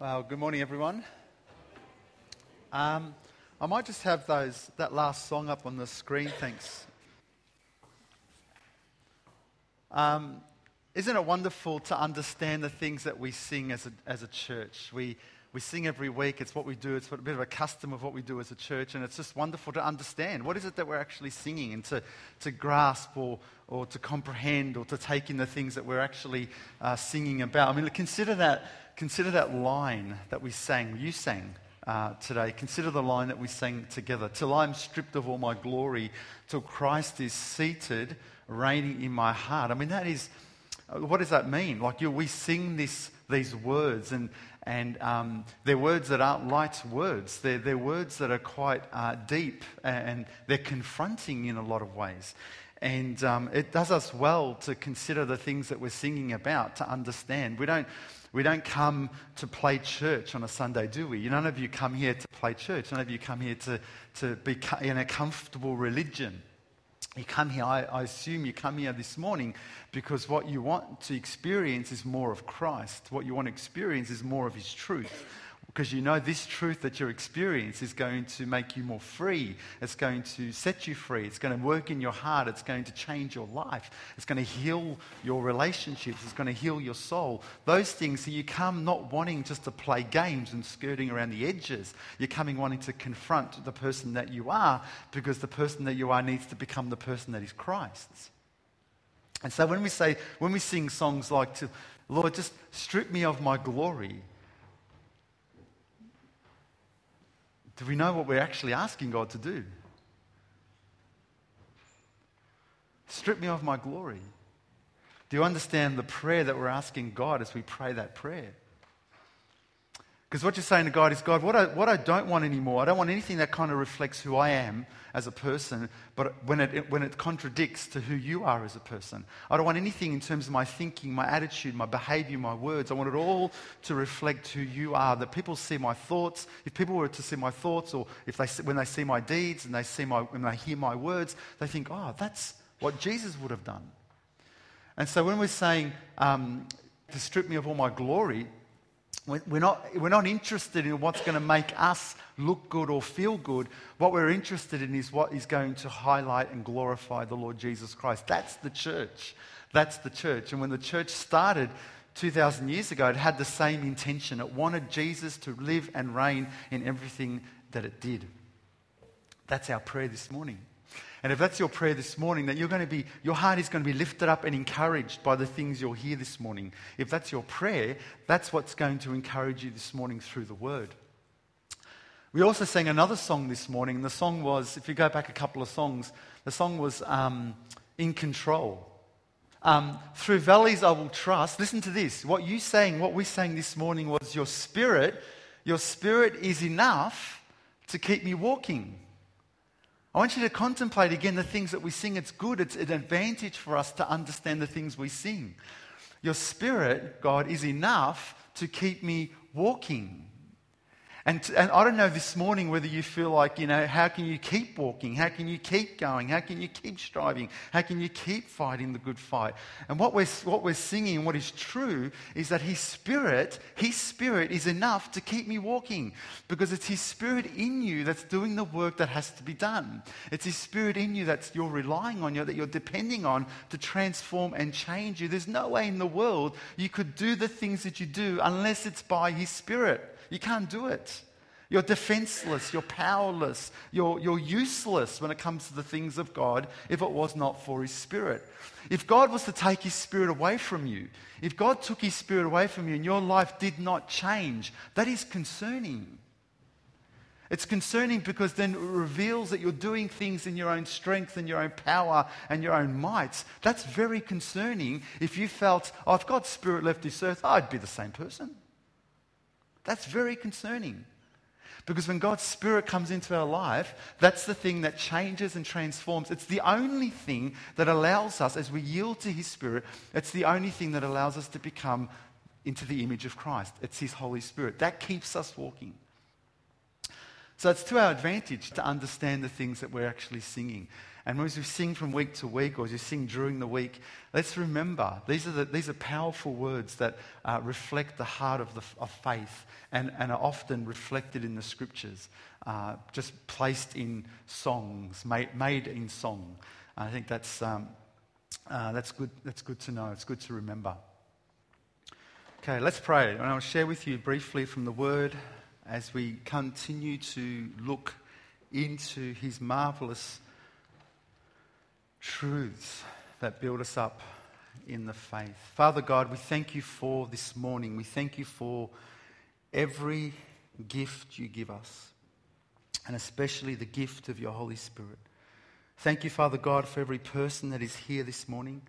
Well, good morning, everyone. Um, I might just have those that last song up on the screen. Thanks. Um, isn't it wonderful to understand the things that we sing as a, as a church? We, we sing every week. It's what we do. It's a bit of a custom of what we do as a church. And it's just wonderful to understand what is it that we're actually singing and to, to grasp or, or to comprehend or to take in the things that we're actually uh, singing about. I mean, consider that consider that line that we sang, you sang uh, today. Consider the line that we sang together. Till I'm stripped of all my glory, till Christ is seated, reigning in my heart. I mean, that is, uh, what does that mean? Like, you, we sing this, these words, and, and um, they're words that aren't light words. They're, they're words that are quite uh, deep, and they're confronting in a lot of ways. And um, it does us well to consider the things that we're singing about, to understand. We don't we don't come to play church on a Sunday, do we? None of you come here to play church. None of you come here to, to be in a comfortable religion. You come here, I, I assume you come here this morning because what you want to experience is more of Christ. What you want to experience is more of His truth because you know this truth that you're experiencing is going to make you more free. It's going to set you free. It's going to work in your heart. It's going to change your life. It's going to heal your relationships. It's going to heal your soul. Those things, so you come not wanting just to play games and skirting around the edges. You're coming wanting to confront the person that you are because the person that you are needs to become the person that is Christ's. And so when we say, when we sing songs like, to, Lord, just strip me of my glory, Do we know what we're actually asking God to do? Strip me of my glory. Do you understand the prayer that we're asking God as we pray that prayer? Because what you're saying to God is, God, what I, what I don't want anymore, I don't want anything that kind of reflects who I am as a person, but when it, when it contradicts to who you are as a person. I don't want anything in terms of my thinking, my attitude, my behavior, my words. I want it all to reflect who you are. That people see my thoughts. If people were to see my thoughts, or if they, when they see my deeds and they see my, when they hear my words, they think, oh, that's what Jesus would have done. And so when we're saying, um, to strip me of all my glory, we're not, we're not interested in what's going to make us look good or feel good. What we're interested in is what is going to highlight and glorify the Lord Jesus Christ. That's the church. That's the church. And when the church started 2,000 years ago, it had the same intention. It wanted Jesus to live and reign in everything that it did. That's our prayer this morning. And if that's your prayer this morning, that you're going to be, your heart is going to be lifted up and encouraged by the things you'll hear this morning. If that's your prayer, that's what's going to encourage you this morning through the word. We also sang another song this morning, and the song was, if you go back a couple of songs, the song was um, In Control. Um, through valleys I will trust. Listen to this. What you sang, what we sang this morning was, Your spirit, your spirit is enough to keep me walking. I want you to contemplate again the things that we sing. It's good, it's an advantage for us to understand the things we sing. Your spirit, God, is enough to keep me walking. And, and I don't know this morning whether you feel like, you know, how can you keep walking? How can you keep going? How can you keep striving? How can you keep fighting the good fight? And what we're, what we're singing what is true is that His Spirit, His Spirit is enough to keep me walking because it's His Spirit in you that's doing the work that has to be done. It's His Spirit in you that you're relying on, you, that you're depending on to transform and change you. There's no way in the world you could do the things that you do unless it's by His Spirit. You can't do it. You're defenseless, you're powerless, you're, you're useless when it comes to the things of God if it was not for His Spirit. If God was to take His Spirit away from you, if God took His Spirit away from you and your life did not change, that is concerning. It's concerning because then it reveals that you're doing things in your own strength and your own power and your own might. That's very concerning if you felt, oh, if God's Spirit left this earth, I'd be the same person. That's very concerning. Because when God's Spirit comes into our life, that's the thing that changes and transforms. It's the only thing that allows us, as we yield to His Spirit, it's the only thing that allows us to become into the image of Christ. It's His Holy Spirit. That keeps us walking. So it's to our advantage to understand the things that we're actually singing. And as we sing from week to week, or as you sing during the week, let's remember these are, the, these are powerful words that uh, reflect the heart of, the, of faith and, and are often reflected in the scriptures, uh, just placed in songs, made, made in song. I think that's, um, uh, that's, good, that's good to know. It's good to remember. Okay, let's pray. And I'll share with you briefly from the Word as we continue to look into His marvelous truths that build us up in the faith. Father God, we thank you for this morning. We thank you for every gift you give us, and especially the gift of your Holy Spirit. Thank you, Father God, for every person that is here this morning.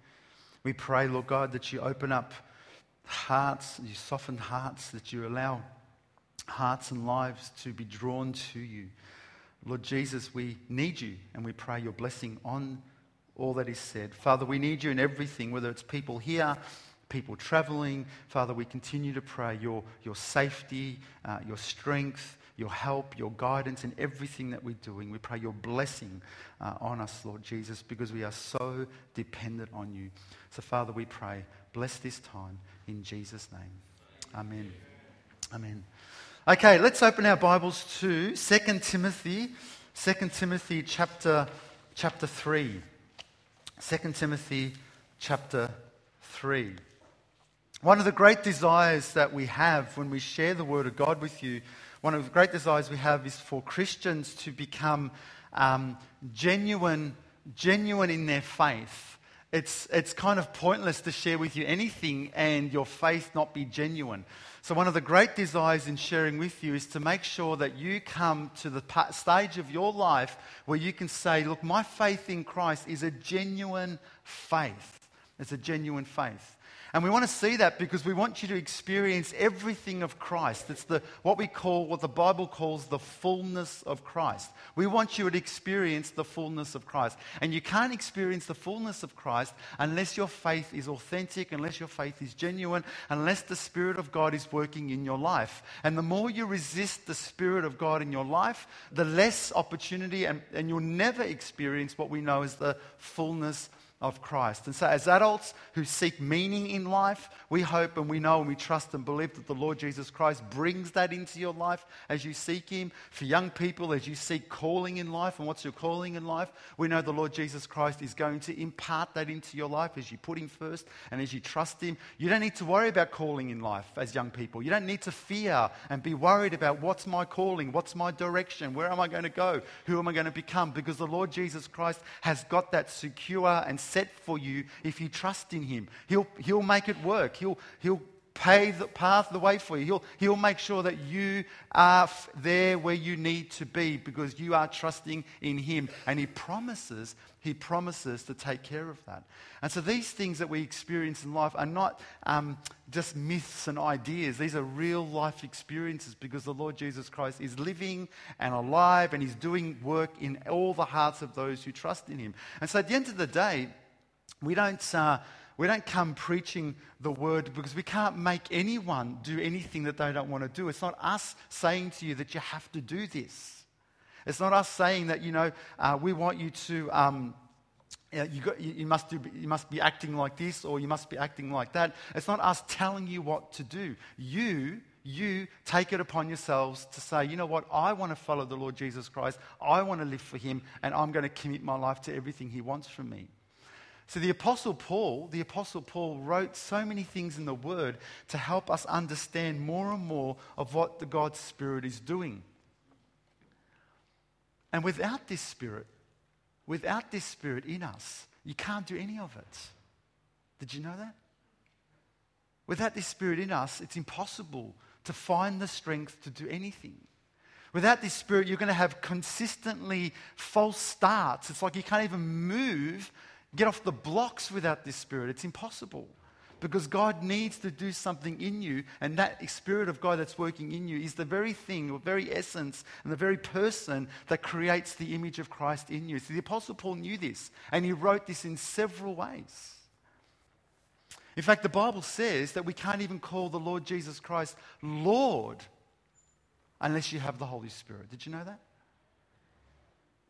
We pray, Lord God, that you open up hearts, you soften hearts, that you allow hearts and lives to be drawn to you. Lord Jesus, we need you and we pray your blessing on all that is said. Father, we need you in everything, whether it's people here, people traveling. Father, we continue to pray your, your safety, uh, your strength, your help, your guidance in everything that we're doing. We pray your blessing uh, on us, Lord Jesus, because we are so dependent on you. So, Father, we pray, bless this time in Jesus' name. Amen. Amen. Okay, let's open our Bibles to 2 Timothy, 2 Timothy chapter, chapter 3. 2 Timothy chapter 3. One of the great desires that we have when we share the Word of God with you, one of the great desires we have is for Christians to become um, genuine, genuine in their faith. It's, it's kind of pointless to share with you anything and your faith not be genuine. So, one of the great desires in sharing with you is to make sure that you come to the stage of your life where you can say, Look, my faith in Christ is a genuine faith. It's a genuine faith. And we want to see that because we want you to experience everything of Christ. It's the, what we call, what the Bible calls the fullness of Christ. We want you to experience the fullness of Christ. And you can't experience the fullness of Christ unless your faith is authentic, unless your faith is genuine, unless the Spirit of God is working in your life. And the more you resist the Spirit of God in your life, the less opportunity, and, and you'll never experience what we know as the fullness of Christ. And so, as adults who seek meaning in life, we hope and we know and we trust and believe that the Lord Jesus Christ brings that into your life as you seek Him. For young people, as you seek calling in life and what's your calling in life, we know the Lord Jesus Christ is going to impart that into your life as you put Him first and as you trust Him. You don't need to worry about calling in life as young people. You don't need to fear and be worried about what's my calling, what's my direction, where am I going to go, who am I going to become, because the Lord Jesus Christ has got that secure and set for you if you trust in Him. He'll, he'll make it work. He'll, he'll pave the path, the way for you. He'll, he'll make sure that you are f- there where you need to be because you are trusting in Him. And He promises, He promises to take care of that. And so these things that we experience in life are not um, just myths and ideas. These are real life experiences because the Lord Jesus Christ is living and alive and He's doing work in all the hearts of those who trust in Him. And so at the end of the day, we don't, uh, we don't come preaching the word because we can't make anyone do anything that they don't want to do. It's not us saying to you that you have to do this. It's not us saying that, you know, uh, we want you to. Um, you, got, you, must do, you must be acting like this or you must be acting like that. It's not us telling you what to do. You, you take it upon yourselves to say, you know what, I want to follow the Lord Jesus Christ. I want to live for him and I'm going to commit my life to everything he wants from me. So the apostle Paul, the apostle Paul wrote so many things in the word to help us understand more and more of what the God's spirit is doing. And without this spirit, without this spirit in us, you can't do any of it. Did you know that? Without this spirit in us, it's impossible to find the strength to do anything. Without this spirit, you're going to have consistently false starts. It's like you can't even move get off the blocks without this Spirit. It's impossible. Because God needs to do something in you, and that Spirit of God that's working in you is the very thing, the very essence, and the very person that creates the image of Christ in you. So the Apostle Paul knew this, and he wrote this in several ways. In fact, the Bible says that we can't even call the Lord Jesus Christ Lord unless you have the Holy Spirit. Did you know that?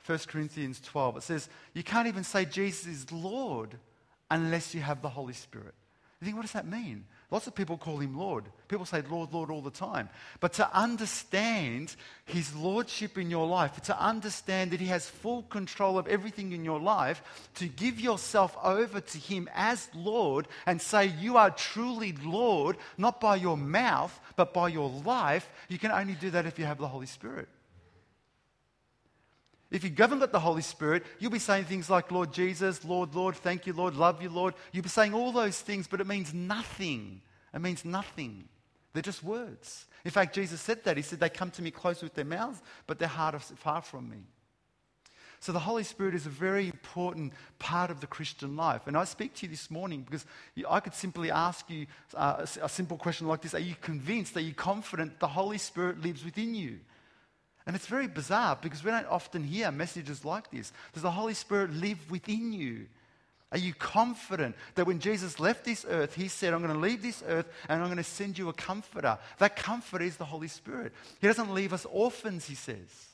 1 Corinthians 12. It says, You can't even say Jesus is Lord unless you have the Holy Spirit. You think, what does that mean? Lots of people call him Lord. People say Lord, Lord all the time. But to understand his lordship in your life, to understand that he has full control of everything in your life, to give yourself over to him as Lord and say you are truly Lord, not by your mouth, but by your life, you can only do that if you have the Holy Spirit. If you haven't got the Holy Spirit, you'll be saying things like, Lord Jesus, Lord, Lord, thank you, Lord, love you, Lord. You'll be saying all those things, but it means nothing. It means nothing. They're just words. In fact, Jesus said that. He said, They come to me close with their mouths, but their heart is far from me. So the Holy Spirit is a very important part of the Christian life. And I speak to you this morning because I could simply ask you uh, a simple question like this Are you convinced, are you confident the Holy Spirit lives within you? And it's very bizarre because we don't often hear messages like this. Does the Holy Spirit live within you? Are you confident that when Jesus left this earth, he said, I'm going to leave this earth and I'm going to send you a comforter? That comforter is the Holy Spirit. He doesn't leave us orphans, he says.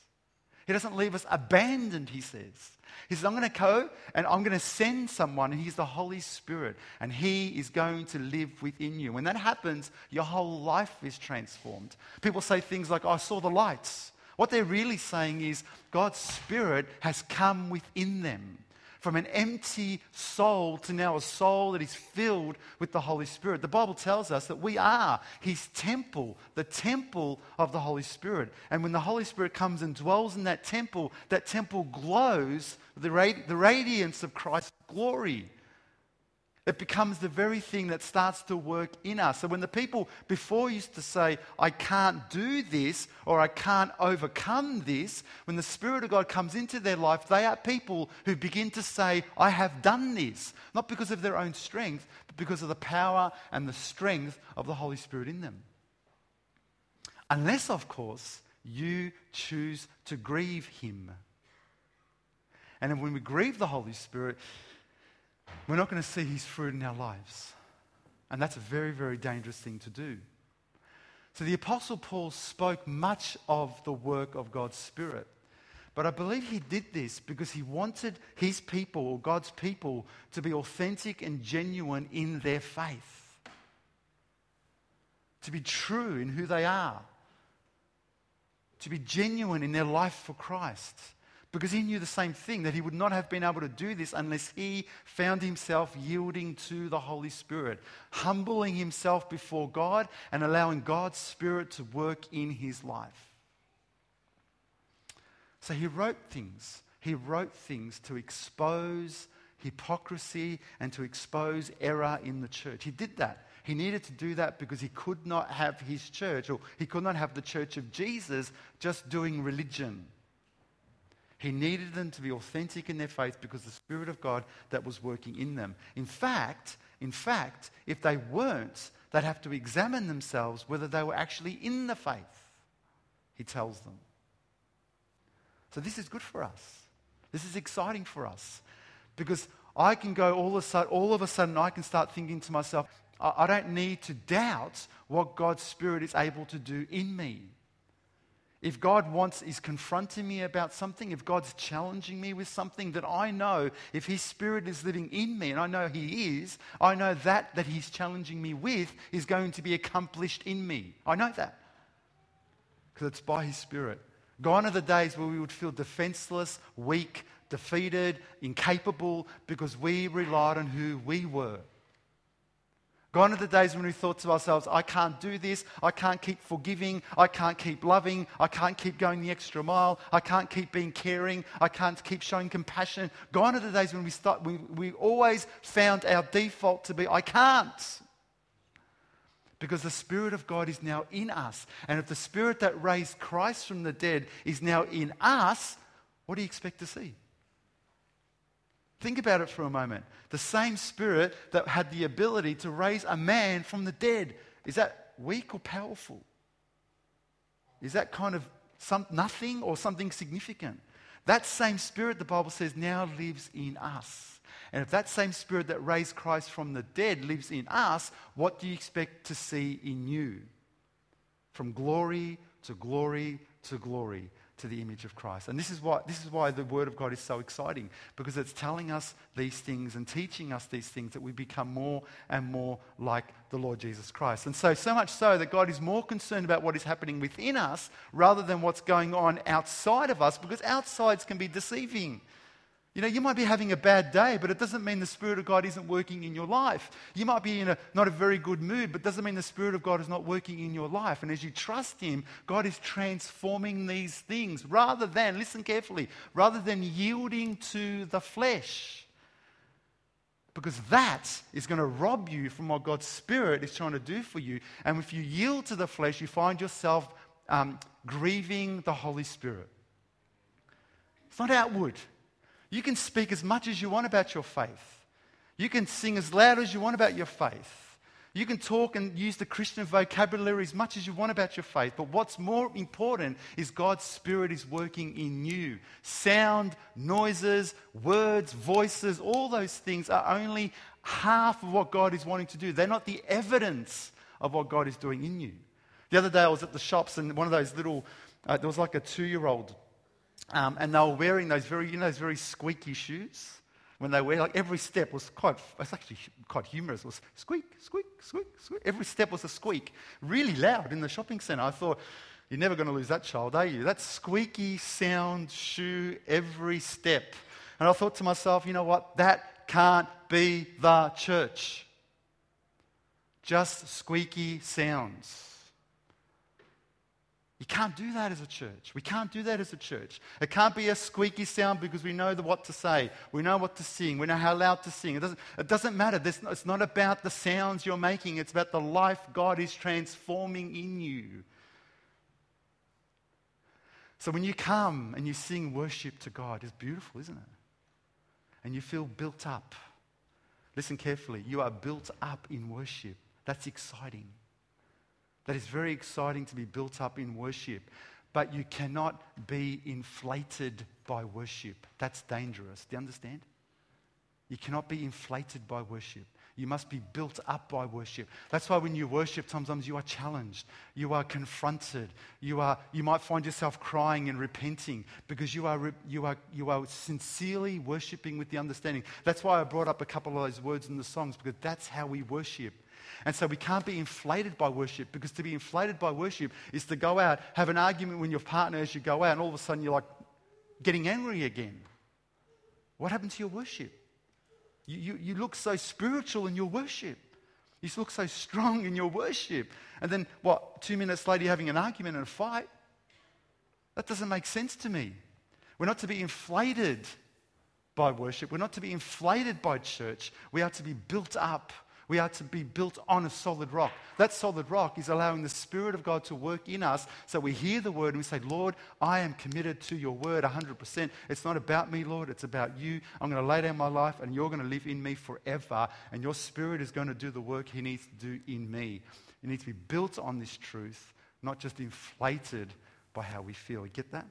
He doesn't leave us abandoned, he says. He says, I'm going to go and I'm going to send someone, and he's the Holy Spirit, and he is going to live within you. When that happens, your whole life is transformed. People say things like, oh, I saw the lights. What they're really saying is God's Spirit has come within them. From an empty soul to now a soul that is filled with the Holy Spirit. The Bible tells us that we are His temple, the temple of the Holy Spirit. And when the Holy Spirit comes and dwells in that temple, that temple glows the radiance of Christ's glory. It becomes the very thing that starts to work in us. So when the people before used to say, I can't do this or I can't overcome this, when the Spirit of God comes into their life, they are people who begin to say, I have done this. Not because of their own strength, but because of the power and the strength of the Holy Spirit in them. Unless, of course, you choose to grieve Him. And when we grieve the Holy Spirit, we're not going to see his fruit in our lives. And that's a very, very dangerous thing to do. So the Apostle Paul spoke much of the work of God's Spirit. But I believe he did this because he wanted his people, or God's people, to be authentic and genuine in their faith, to be true in who they are, to be genuine in their life for Christ because he knew the same thing that he would not have been able to do this unless he found himself yielding to the Holy Spirit, humbling himself before God and allowing God's Spirit to work in his life. So he wrote things. He wrote things to expose hypocrisy and to expose error in the church. He did that. He needed to do that because he could not have his church, or he could not have the church of Jesus just doing religion. He needed them to be authentic in their faith because the Spirit of God that was working in them. In fact, in fact, if they weren't, they'd have to examine themselves whether they were actually in the faith. He tells them. So this is good for us. This is exciting for us because I can go all of a sudden, all of a sudden I can start thinking to myself, I don't need to doubt what God's Spirit is able to do in me. If God wants, is confronting me about something, if God's challenging me with something that I know, if His Spirit is living in me, and I know He is, I know that that He's challenging me with is going to be accomplished in me. I know that. Because it's by His Spirit. Gone are the days where we would feel defenseless, weak, defeated, incapable, because we relied on who we were. Gone are the days when we thought to ourselves, I can't do this, I can't keep forgiving, I can't keep loving, I can't keep going the extra mile, I can't keep being caring, I can't keep showing compassion. Gone are the days when we, start, we, we always found our default to be, I can't. Because the Spirit of God is now in us. And if the Spirit that raised Christ from the dead is now in us, what do you expect to see? Think about it for a moment. The same spirit that had the ability to raise a man from the dead, is that weak or powerful? Is that kind of some, nothing or something significant? That same spirit, the Bible says, now lives in us. And if that same spirit that raised Christ from the dead lives in us, what do you expect to see in you? From glory to glory to glory. To the image of Christ. And this is why, this is why the Word of God is so exciting, because it's telling us these things and teaching us these things that we become more and more like the Lord Jesus Christ. And so, so much so that God is more concerned about what is happening within us rather than what's going on outside of us, because outsides can be deceiving. You know, you might be having a bad day, but it doesn't mean the Spirit of God isn't working in your life. You might be in a not a very good mood, but doesn't mean the Spirit of God is not working in your life. And as you trust Him, God is transforming these things rather than, listen carefully, rather than yielding to the flesh. Because that is going to rob you from what God's Spirit is trying to do for you. And if you yield to the flesh, you find yourself um, grieving the Holy Spirit. It's not outward. You can speak as much as you want about your faith. You can sing as loud as you want about your faith. You can talk and use the Christian vocabulary as much as you want about your faith. But what's more important is God's Spirit is working in you. Sound, noises, words, voices, all those things are only half of what God is wanting to do. They're not the evidence of what God is doing in you. The other day I was at the shops and one of those little, uh, there was like a two year old um, and they were wearing those very, you know, those very squeaky shoes. When they wear, like every step was quite, it's actually quite humorous. It was squeak, squeak, squeak, squeak. Every step was a squeak, really loud in the shopping centre. I thought, you're never going to lose that child, are you? That squeaky sound shoe every step. And I thought to myself, you know what? That can't be the church. Just squeaky sounds. You can't do that as a church. We can't do that as a church. It can't be a squeaky sound because we know the, what to say. We know what to sing. We know how loud to sing. It doesn't, it doesn't matter. it's not about the sounds you're making, it's about the life God is transforming in you. So when you come and you sing worship to God, it's beautiful, isn't it? And you feel built up. Listen carefully. You are built up in worship. That's exciting. That is very exciting to be built up in worship. But you cannot be inflated by worship. That's dangerous. Do you understand? You cannot be inflated by worship. You must be built up by worship. That's why when you worship, sometimes you are challenged, you are confronted, you, are, you might find yourself crying and repenting because you are, you, are, you are sincerely worshiping with the understanding. That's why I brought up a couple of those words in the songs because that's how we worship. And so we can't be inflated by worship because to be inflated by worship is to go out, have an argument with your partner as you go out, and all of a sudden you're like getting angry again. What happened to your worship? You, you, you look so spiritual in your worship. You look so strong in your worship. And then, what, two minutes later, you're having an argument and a fight? That doesn't make sense to me. We're not to be inflated by worship. We're not to be inflated by church. We are to be built up we are to be built on a solid rock. That solid rock is allowing the Spirit of God to work in us so we hear the word and we say, Lord, I am committed to your word 100%. It's not about me, Lord, it's about you. I'm going to lay down my life and you're going to live in me forever. And your Spirit is going to do the work He needs to do in me. It needs to be built on this truth, not just inflated by how we feel. You get that?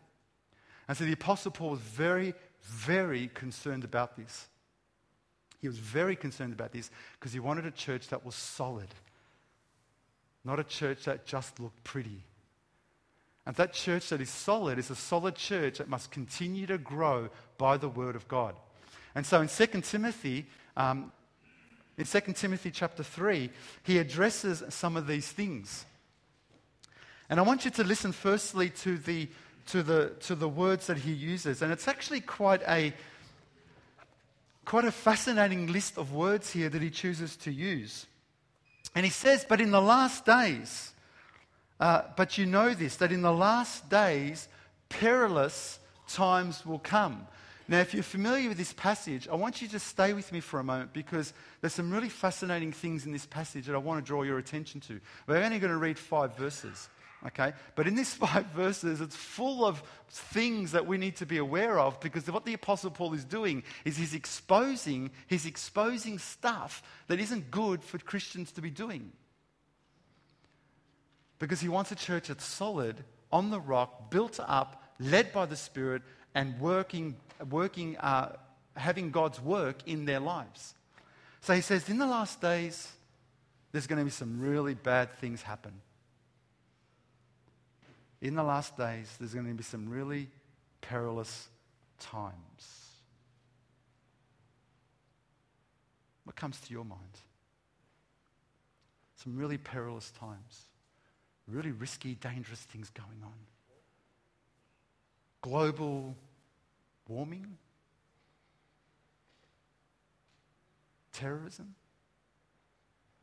And so the Apostle Paul was very, very concerned about this. He was very concerned about this because he wanted a church that was solid, not a church that just looked pretty. And that church that is solid is a solid church that must continue to grow by the word of God. And so in 2 Timothy, um, in 2 Timothy chapter 3, he addresses some of these things. And I want you to listen firstly to the, to the, to the words that he uses. And it's actually quite a, quite a fascinating list of words here that he chooses to use. And he says, But in the last days, uh, but you know this, that in the last days, perilous times will come. Now, if you're familiar with this passage, I want you to stay with me for a moment because there's some really fascinating things in this passage that I want to draw your attention to. We're only going to read five verses. Okay? But in these five verses, it's full of things that we need to be aware of because what the Apostle Paul is doing is he's exposing, he's exposing stuff that isn't good for Christians to be doing. Because he wants a church that's solid, on the rock, built up, led by the Spirit, and working, working uh, having God's work in their lives. So he says, in the last days, there's going to be some really bad things happen. In the last days, there's going to be some really perilous times. What comes to your mind? Some really perilous times, really risky, dangerous things going on. Global warming, terrorism.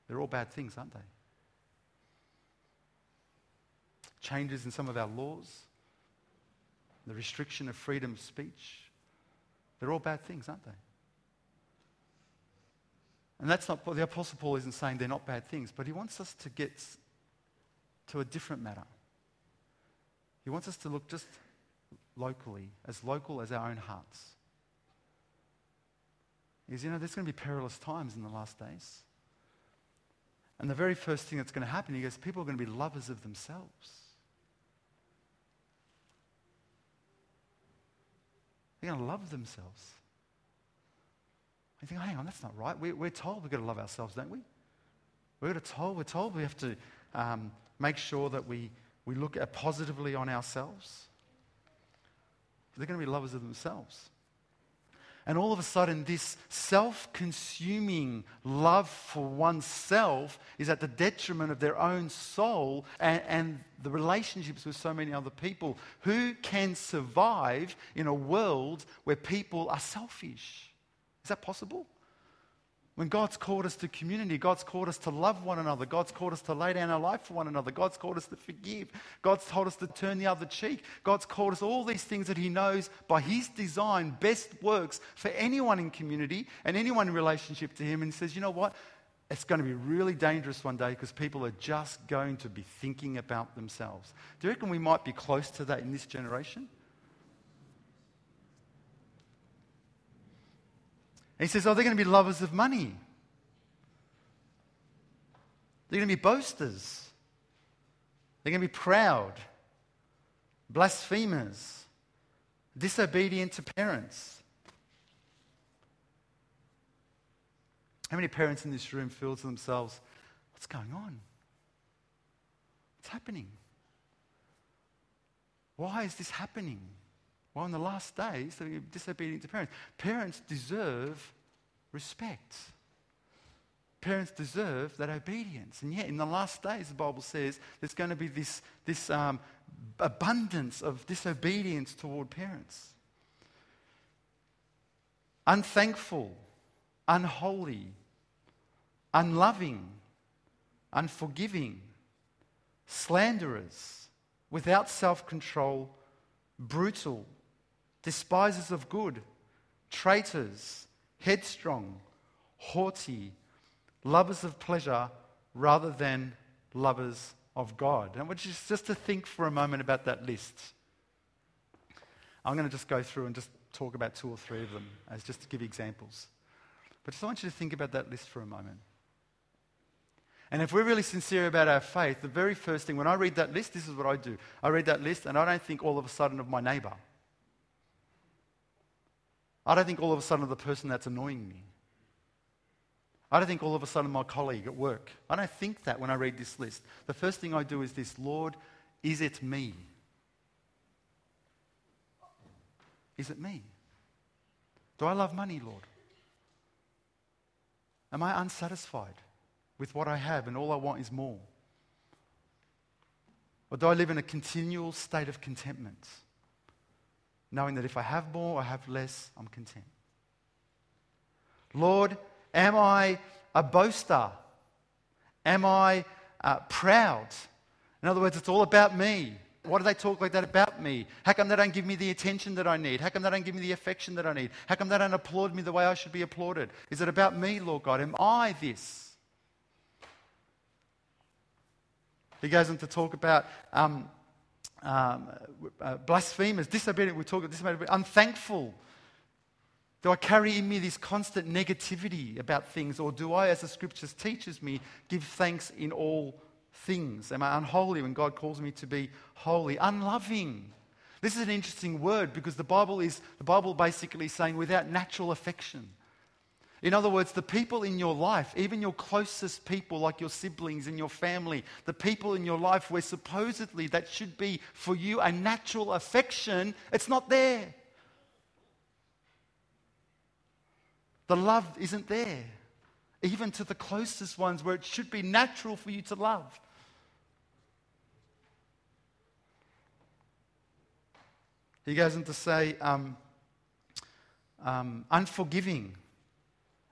They're all bad things, aren't they? Changes in some of our laws, the restriction of freedom of speech. They're all bad things, aren't they? And that's not, the Apostle Paul isn't saying they're not bad things, but he wants us to get to a different matter. He wants us to look just locally, as local as our own hearts. Is, you know, there's going to be perilous times in the last days. And the very first thing that's going to happen, he goes, people are going to be lovers of themselves. They're going to love themselves. You think, hang on, that's not right. We're, we're told we've got to love ourselves, don't we? We're told, we're told we have to um, make sure that we, we look positively on ourselves. They're going to be lovers of themselves. And all of a sudden, this self consuming love for oneself is at the detriment of their own soul and, and, the relationships with so many other people. Who can survive in a world where people are selfish? Is that possible? When God's called us to community, God's called us to love one another, God's called us to lay down our life for one another, God's called us to forgive, God's told us to turn the other cheek, God's called us all these things that He knows by His design best works for anyone in community and anyone in relationship to Him. And He says, you know what? It's going to be really dangerous one day because people are just going to be thinking about themselves. Do you reckon we might be close to that in this generation? He says, Oh, they're going to be lovers of money. They're going to be boasters. They're going to be proud, blasphemers, disobedient to parents. How many parents in this room feel to themselves, What's going on? What's happening? Why is this happening? Well, in the last days, they're disobedient to parents. Parents deserve respect. Parents deserve that obedience. And yet, in the last days, the Bible says there's going to be this, this um, abundance of disobedience toward parents. Unthankful, unholy, unloving, unforgiving, slanderers, without self control, brutal, despisers of good, traitors, headstrong, haughty, lovers of pleasure rather than lovers of God. And I want you just to think for a moment about that list. I'm going to just go through and just talk about two or three of them as just to give examples. But just I want you to think about that list for a moment. And if we're really sincere about our faith, the very first thing, when I read that list, this is what I do. I read that list and I don't think all of a sudden of my neighbor. I don't think all of a sudden the person that's annoying me. I don't think all of a sudden my colleague at work. I don't think that when I read this list. The first thing I do is this Lord, is it me? Is it me? Do I love money, Lord? Am I unsatisfied with what I have and all I want is more? Or do I live in a continual state of contentment? Knowing that if I have more or have less, I'm content. Lord, am I a boaster? Am I uh, proud? In other words, it's all about me. Why do they talk like that about me? How come they don't give me the attention that I need? How come they don't give me the affection that I need? How come they don't applaud me the way I should be applauded? Is it about me, Lord God? Am I this? He goes on to talk about um, um, uh, blasphemers, disobedient, we talk about disobedient, unthankful. Do I carry in me this constant negativity about things, or do I, as the scriptures teaches me, give thanks in all things? Am I unholy when God calls me to be holy? Unloving. This is an interesting word because the Bible is the Bible basically saying without natural affection. In other words, the people in your life, even your closest people, like your siblings and your family, the people in your life where supposedly that should be for you a natural affection, it's not there. The love isn't there, even to the closest ones where it should be natural for you to love. He goes on to say, um, um, unforgiving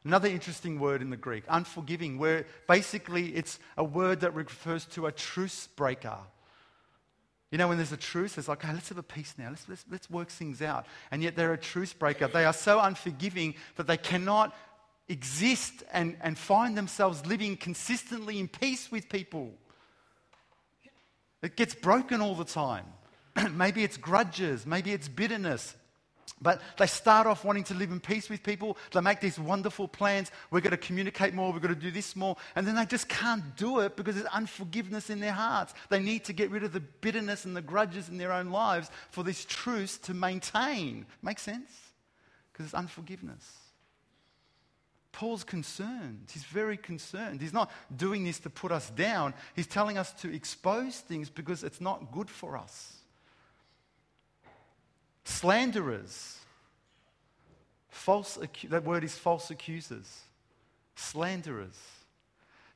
Another interesting word in the Greek, unforgiving, where basically it's a word that refers to a truce breaker. You know, when there's a truce, it's like, okay, let's have a peace now. Let's, let's, let's work things out. And yet they're a truce breaker. They are so unforgiving that they cannot exist and, and find themselves living consistently in peace with people. It gets broken all the time. maybe it's grudges, maybe it's bitterness, but they start off wanting to live in peace with people. They make these wonderful plans. We're going to communicate more. We're going to do this more. And then they just can't do it because there's unforgiveness in their hearts. They need to get rid of the bitterness and the grudges in their own lives for this truce to maintain. Makes sense? Because it's unforgiveness. Paul's concerned. He's very concerned. He's not doing this to put us down. He's telling us to expose things because it's not good for us. Slanderers. False, that word is false accusers. Slanderers.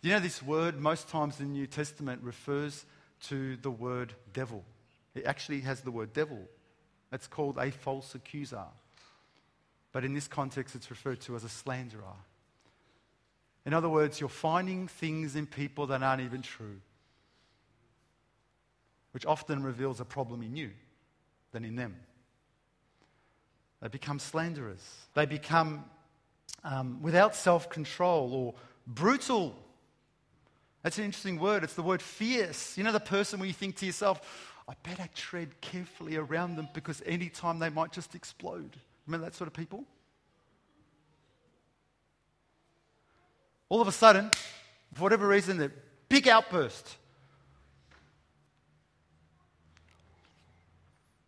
You know, this word, most times in the New Testament, refers to the word devil. It actually has the word devil. It's called a false accuser. But in this context, it's referred to as a slanderer. In other words, you're finding things in people that aren't even true, which often reveals a problem in you than in them. They become slanderers. They become um, without self control or brutal. That's an interesting word. It's the word fierce. You know, the person where you think to yourself, I better tread carefully around them because any time they might just explode. Remember that sort of people? All of a sudden, for whatever reason, the big outburst.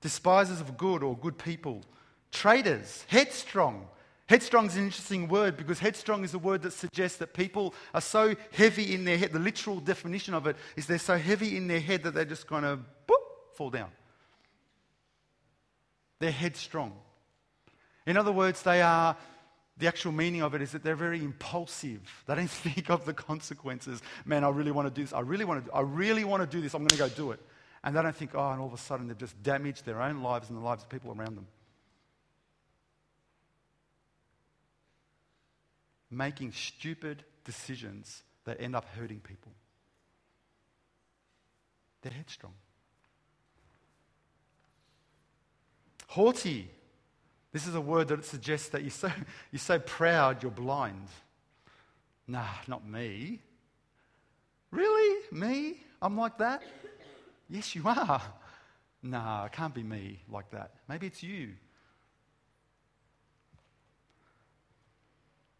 Despisers of good or good people Traitors, headstrong. Headstrong is an interesting word because headstrong is a word that suggests that people are so heavy in their head. The literal definition of it is they're so heavy in their head that they're just going to fall down. They're headstrong. In other words, they are, the actual meaning of it is that they're very impulsive. They don't think of the consequences. Man, I really want to do this. I really want to, I really want to do this. I'm going to go do it. And they don't think, oh, and all of a sudden they've just damaged their own lives and the lives of people around them. Making stupid decisions that end up hurting people. They're headstrong. Haughty. This is a word that suggests that you're so, you're so proud you're blind. Nah, not me. Really? Me? I'm like that? Yes, you are. Nah, it can't be me like that. Maybe it's you.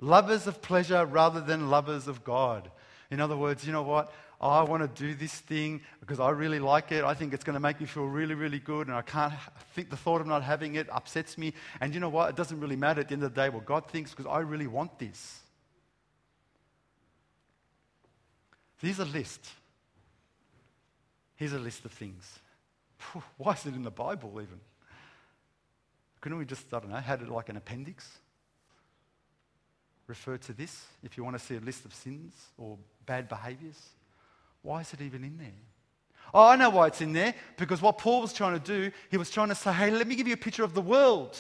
Lovers of pleasure rather than lovers of God. In other words, you know what? I want to do this thing because I really like it. I think it's going to make me feel really, really good, and I can't think the thought of not having it upsets me. And you know what? It doesn't really matter at the end of the day what God thinks because I really want this. Here's a list. Here's a list of things. Why is it in the Bible even? Couldn't we just, I don't know, had it like an appendix? Refer to this if you want to see a list of sins or bad behaviors? Why is it even in there? Oh, I know why it's in there. Because what Paul was trying to do, he was trying to say, hey, let me give you a picture of the world.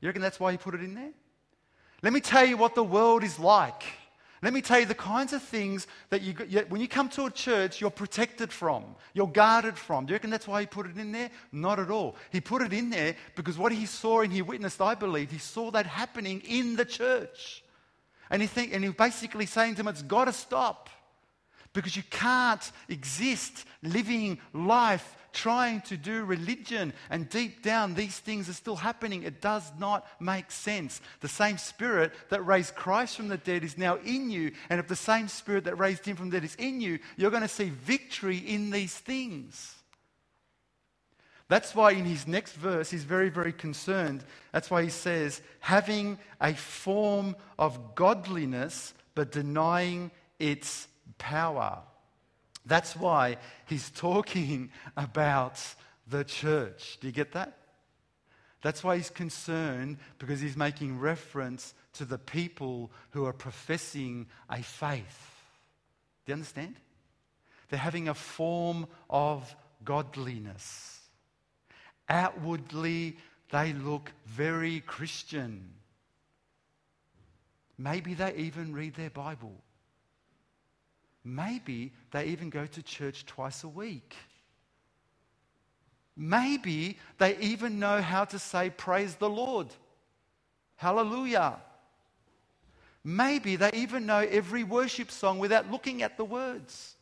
You reckon that's why he put it in there? Let me tell you what the world is like. Let me tell you the kinds of things that you, when you come to a church, you're protected from, you're guarded from. Do you reckon that's why he put it in there? Not at all. He put it in there because what he saw and he witnessed, I believe, he saw that happening in the church. And he, think, and he basically saying to him, it's got to stop because you can't exist living life trying to do religion, and deep down, these things are still happening. It does not make sense. The same spirit that raised Christ from the dead is now in you, and if the same spirit that raised him from the dead is in you, you're going to see victory in these things. That's why in his next verse, he's very, very concerned. That's why he says, having a form of godliness, but denying its power. That's why he's talking about the church. Do you get that? That's why he's concerned because he's making reference to the people who are professing a faith. Do you understand? They're having a form of godliness. Outwardly, they look very Christian. Maybe they even read their Bible. Maybe they even go to church twice a week. Maybe they even know how to say, Praise the Lord. Hallelujah. Maybe they even know every worship song without looking at the words.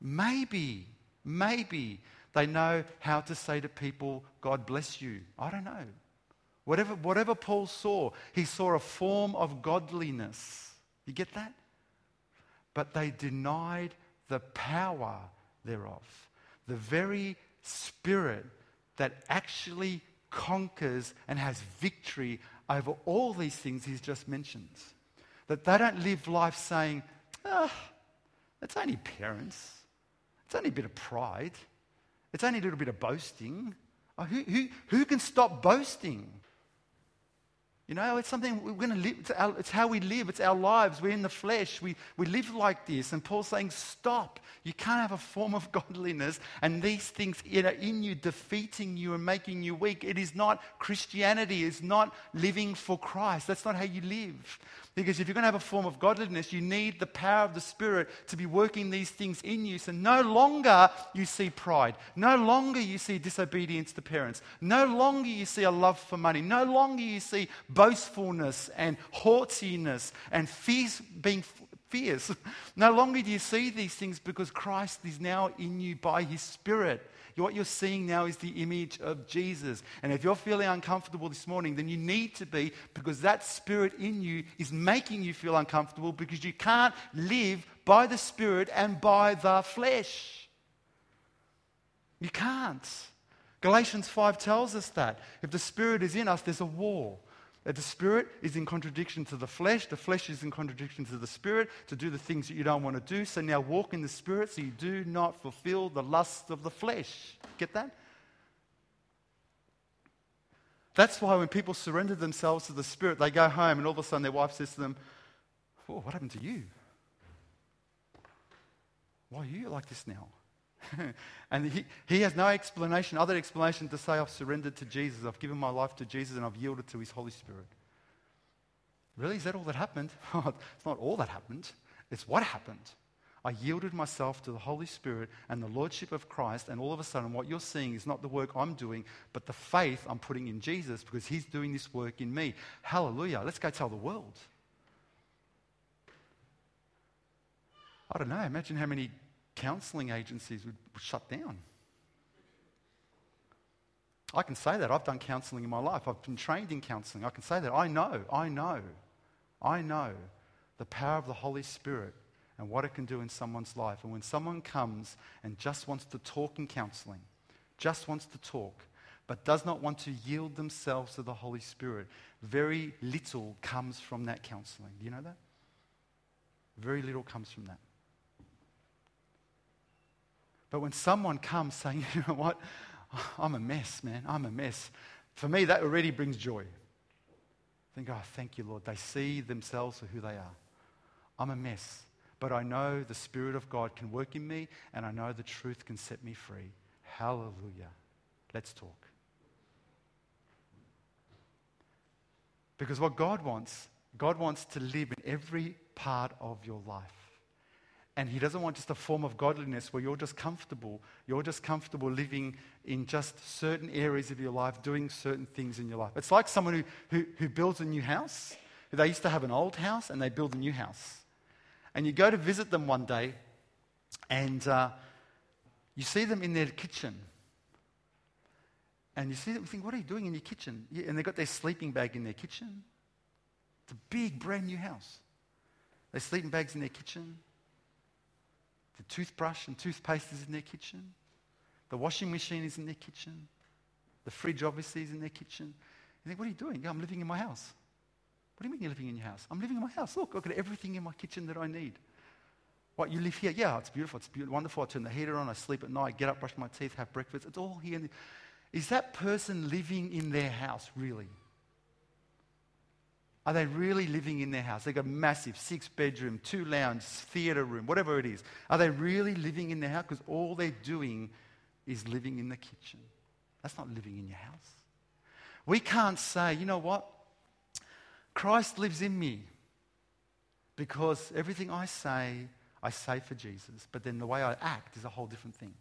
Maybe, maybe they know how to say to people, God bless you. I don't know. Whatever, whatever Paul saw, he saw a form of godliness. You get that? But they denied the power thereof. The very spirit that actually conquers and has victory over all these things he's just mentioned. That they don't live life saying, ah, it's only parents. It's only a bit of pride. It's only a little bit of boasting. Oh, who, who, who can stop boasting? You know, it's something we're going to live. It's, our, it's, how we live. It's our lives. We're in the flesh. We, we live like this. And Paul's saying, stop. You can't have a form of godliness and these things are in you, defeating you and making you weak. It is not Christianity. It's not living for Christ. That's not how you live. Because if you're going to have a form of godliness, you need the power of the Spirit to be working these things in you. So no longer you see pride. No longer you see disobedience to parents. No longer you see a love for money. No longer you see boastfulness and haughtiness and fierce, being fierce. No longer do you see these things because Christ is now in you by his Spirit what you're seeing now is the image of Jesus. And if you're feeling uncomfortable this morning, then you need to be because that spirit in you is making you feel uncomfortable because you can't live by the spirit and by the flesh. You can't. Galatians 5 tells us that. If the spirit is in us, there's a war. That the spirit is in contradiction to the flesh, the flesh is in contradiction to the spirit to do the things that you don't want to do. So now walk in the spirit so you do not fulfill the lusts of the flesh. Get that? That's why when people surrender themselves to the spirit, they go home and all of a sudden their wife says to them, oh, What happened to you? Why are you like this now? and he, he has no explanation, other explanation to say, I've surrendered to Jesus, I've given my life to Jesus, and I've yielded to his Holy Spirit. Really? Is that all that happened? Oh, it's not all that happened, it's what happened. I yielded myself to the Holy Spirit and the Lordship of Christ, and all of a sudden, what you're seeing is not the work I'm doing, but the faith I'm putting in Jesus because He's doing this work in me. Hallelujah. Let's go tell the world. I don't know. Imagine how many counseling agencies would shut down. I can say that. I've done counseling in my life. I've been trained in counseling. I can say that. I know, I know, I know the power of the Holy Spirit and what it can do in someone's life. And when someone comes and just wants to talk in counseling, just wants to talk, but does not want to yield themselves to the Holy Spirit, very little comes from that counseling. Do you know that? Very little comes from that. But when someone comes saying, you know what, I'm a mess, man, I'm a mess, for me, that already brings joy. I think, oh, thank you, Lord. They see themselves for who they are. I'm a mess, but I know the Spirit of God can work in me, and I know the truth can set me free. Hallelujah. Let's talk. Because what God wants, God wants to live in every part of your life. And he doesn't want just a form of godliness where you're just comfortable. You're just comfortable living in just certain areas of your life, doing certain things in your life. It's like someone who, who, who builds a new house. They used to have an old house and they build a new house. And you go to visit them one day and uh, you see them in their kitchen. And you see them, you think, what are you doing in your kitchen? And they've got their sleeping bag in their kitchen. It's a big, brand new house. Their sleeping bags in their kitchen. The toothbrush and toothpaste is in their kitchen. The washing machine is in their kitchen. The fridge obviously is in their kitchen. You think, what are you doing? Yeah, I'm living in my house. What do you mean you're living in your house? I'm living in my house. Look, I've got everything in my kitchen that I need. What, you live here? Yeah, it's beautiful. It's beautiful, wonderful. I turn the heater on. I sleep at night, get up, brush my teeth, have breakfast. It's all here. Is that person living in their house, really? Are they really living in their house? They've got a massive six bedroom, two lounge, theatre room, whatever it is. Are they really living in their house? Because all they're doing is living in the kitchen. That's not living in your house. We can't say, you know what? Christ lives in me because everything I say, I say for Jesus, but then the way I act is a whole different thing.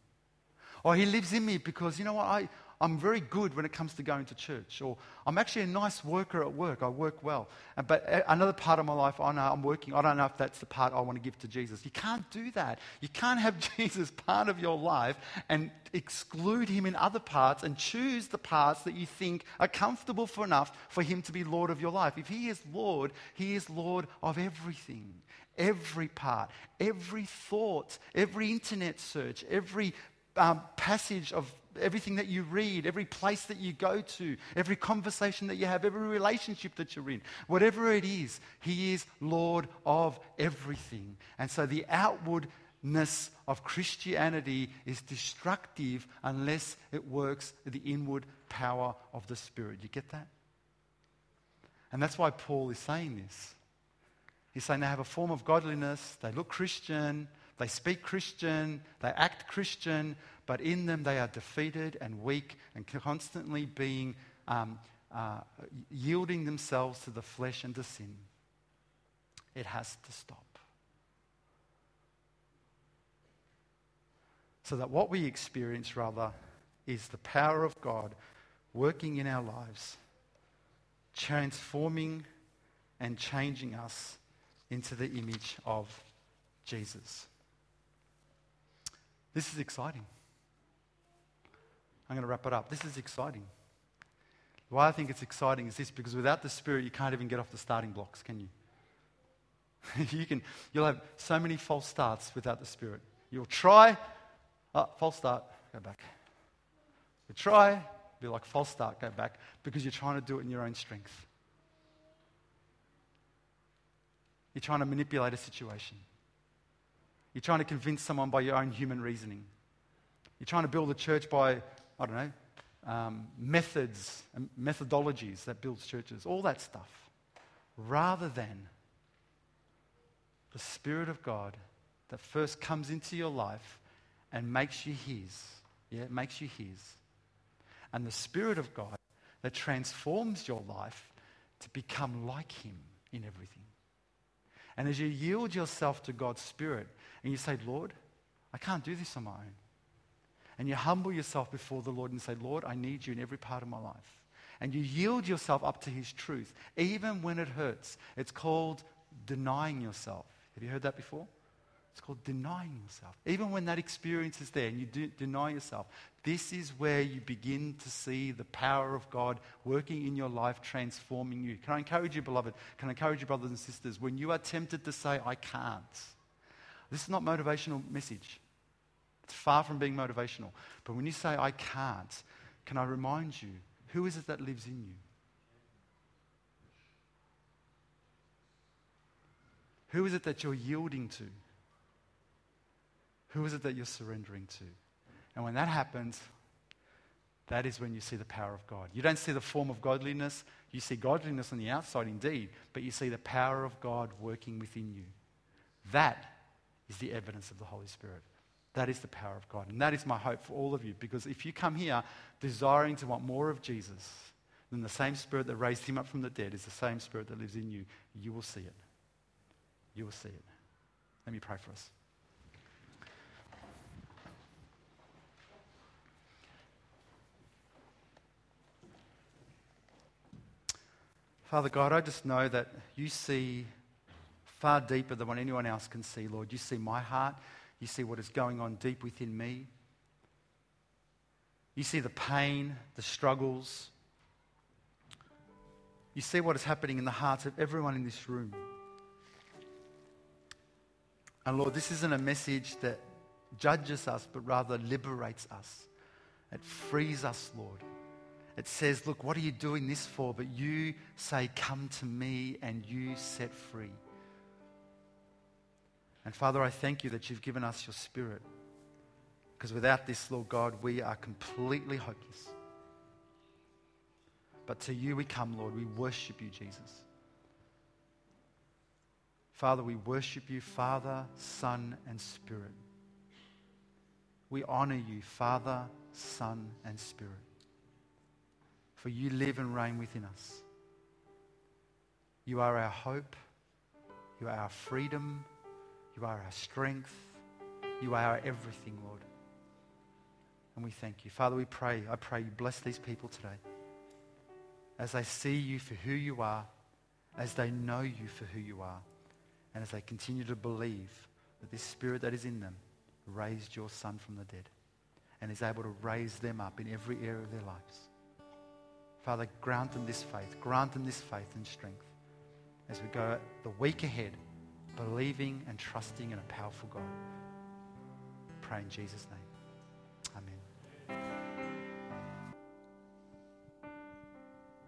Or he lives in me because, you know what, I, I'm very good when it comes to going to church, or I'm actually a nice worker at work. I work well. But another part of my life, I know I'm working. I don't know if that's the part I want to give to Jesus. You can't do that. You can't have Jesus part of your life and exclude him in other parts and choose the parts that you think are comfortable for enough for him to be Lord of your life. If he is Lord, he is Lord of everything every part, every thought, every internet search, every um, passage of everything that you read, every place that you go to, every conversation that you have, every relationship that you're in, whatever it is, He is Lord of everything. And so the outwardness of Christianity is destructive unless it works the inward power of the Spirit. You get that? And that's why Paul is saying this. He's saying they have a form of godliness, they look Christian, they speak Christian, they act Christian, but in them they are defeated and weak and constantly being um, uh, yielding themselves to the flesh and to sin. It has to stop. So that what we experience, rather, is the power of God working in our lives, transforming and changing us into the image of Jesus. This is exciting. I'm going to wrap it up. This is exciting. Why I think it's exciting is this because without the Spirit, you can't even get off the starting blocks, can you? you can, you'll have so many false starts without the Spirit. You'll try, oh, false start, go back. You try, be like false start, go back, because you're trying to do it in your own strength. You're trying to manipulate a situation. You're trying to convince someone by your own human reasoning. You're trying to build a church by I don't know, um, methods and methodologies that builds churches, all that stuff, rather than the Spirit of God that first comes into your life and makes you His. Yeah, it makes you His. And the Spirit of God that transforms your life to become like Him in everything. And as you yield yourself to God's Spirit and you say, Lord, I can't do this on my own and you humble yourself before the Lord and say, Lord, I need you in every part of my life. And you yield yourself up to His truth, even when it hurts. It's called denying yourself. Have you heard that before? It's called denying yourself. Even when that experience is there and you deny yourself, this is where you begin to see the power of God working in your life, transforming you. Can I encourage you, beloved? Can I encourage you, brothers and sisters? When you are tempted to say, I can't, this is not motivational message. It's far from being motivational. But when you say, I can't, can I remind you, who is it that lives in you? Who is it that you're yielding to? Who is it that you're surrendering to? And when that happens, that is when you see the power of God. You don't see the form of godliness, you see godliness on the outside indeed, but you see the power of God working within you. That is the evidence of the Holy Spirit. That is the power of God. And that is my hope for all of you. Because if you come here desiring to want more of Jesus, then the same spirit that raised him up from the dead is the same spirit that lives in you. You will see it. You will see it. Let me pray for us. Father God, I just know that you see far deeper than what anyone else can see, Lord. You see my heart. You see what is going on deep within me. You see the pain, the struggles. You see what is happening in the hearts of everyone in this room. And Lord, this isn't a message that judges us, but rather liberates us It frees us, Lord. It says, Look, what are you doing this for? But you say, Come to me, and you set free. And Father, I thank you that you've given us your spirit. Because without this, Lord God, we are completely hopeless. But to you we come, Lord. We worship you, Jesus. Father, we worship you, Father, Son, and Spirit. We honor you, Father, Son, and Spirit. For you live and reign within us. You are our hope. You are our freedom. You are our strength. You are our everything, Lord. And we thank you. Father, we pray, I pray you bless these people today as they see you for who you are, as they know you for who you are and as they continue to believe that this spirit that is in them raised your son from the dead and is able to raise them up in every area of their lives. Father, grant them this faith. Grant them this faith and strength as we go the week ahead, believing and trusting in a powerful God. Pray in Jesus' name.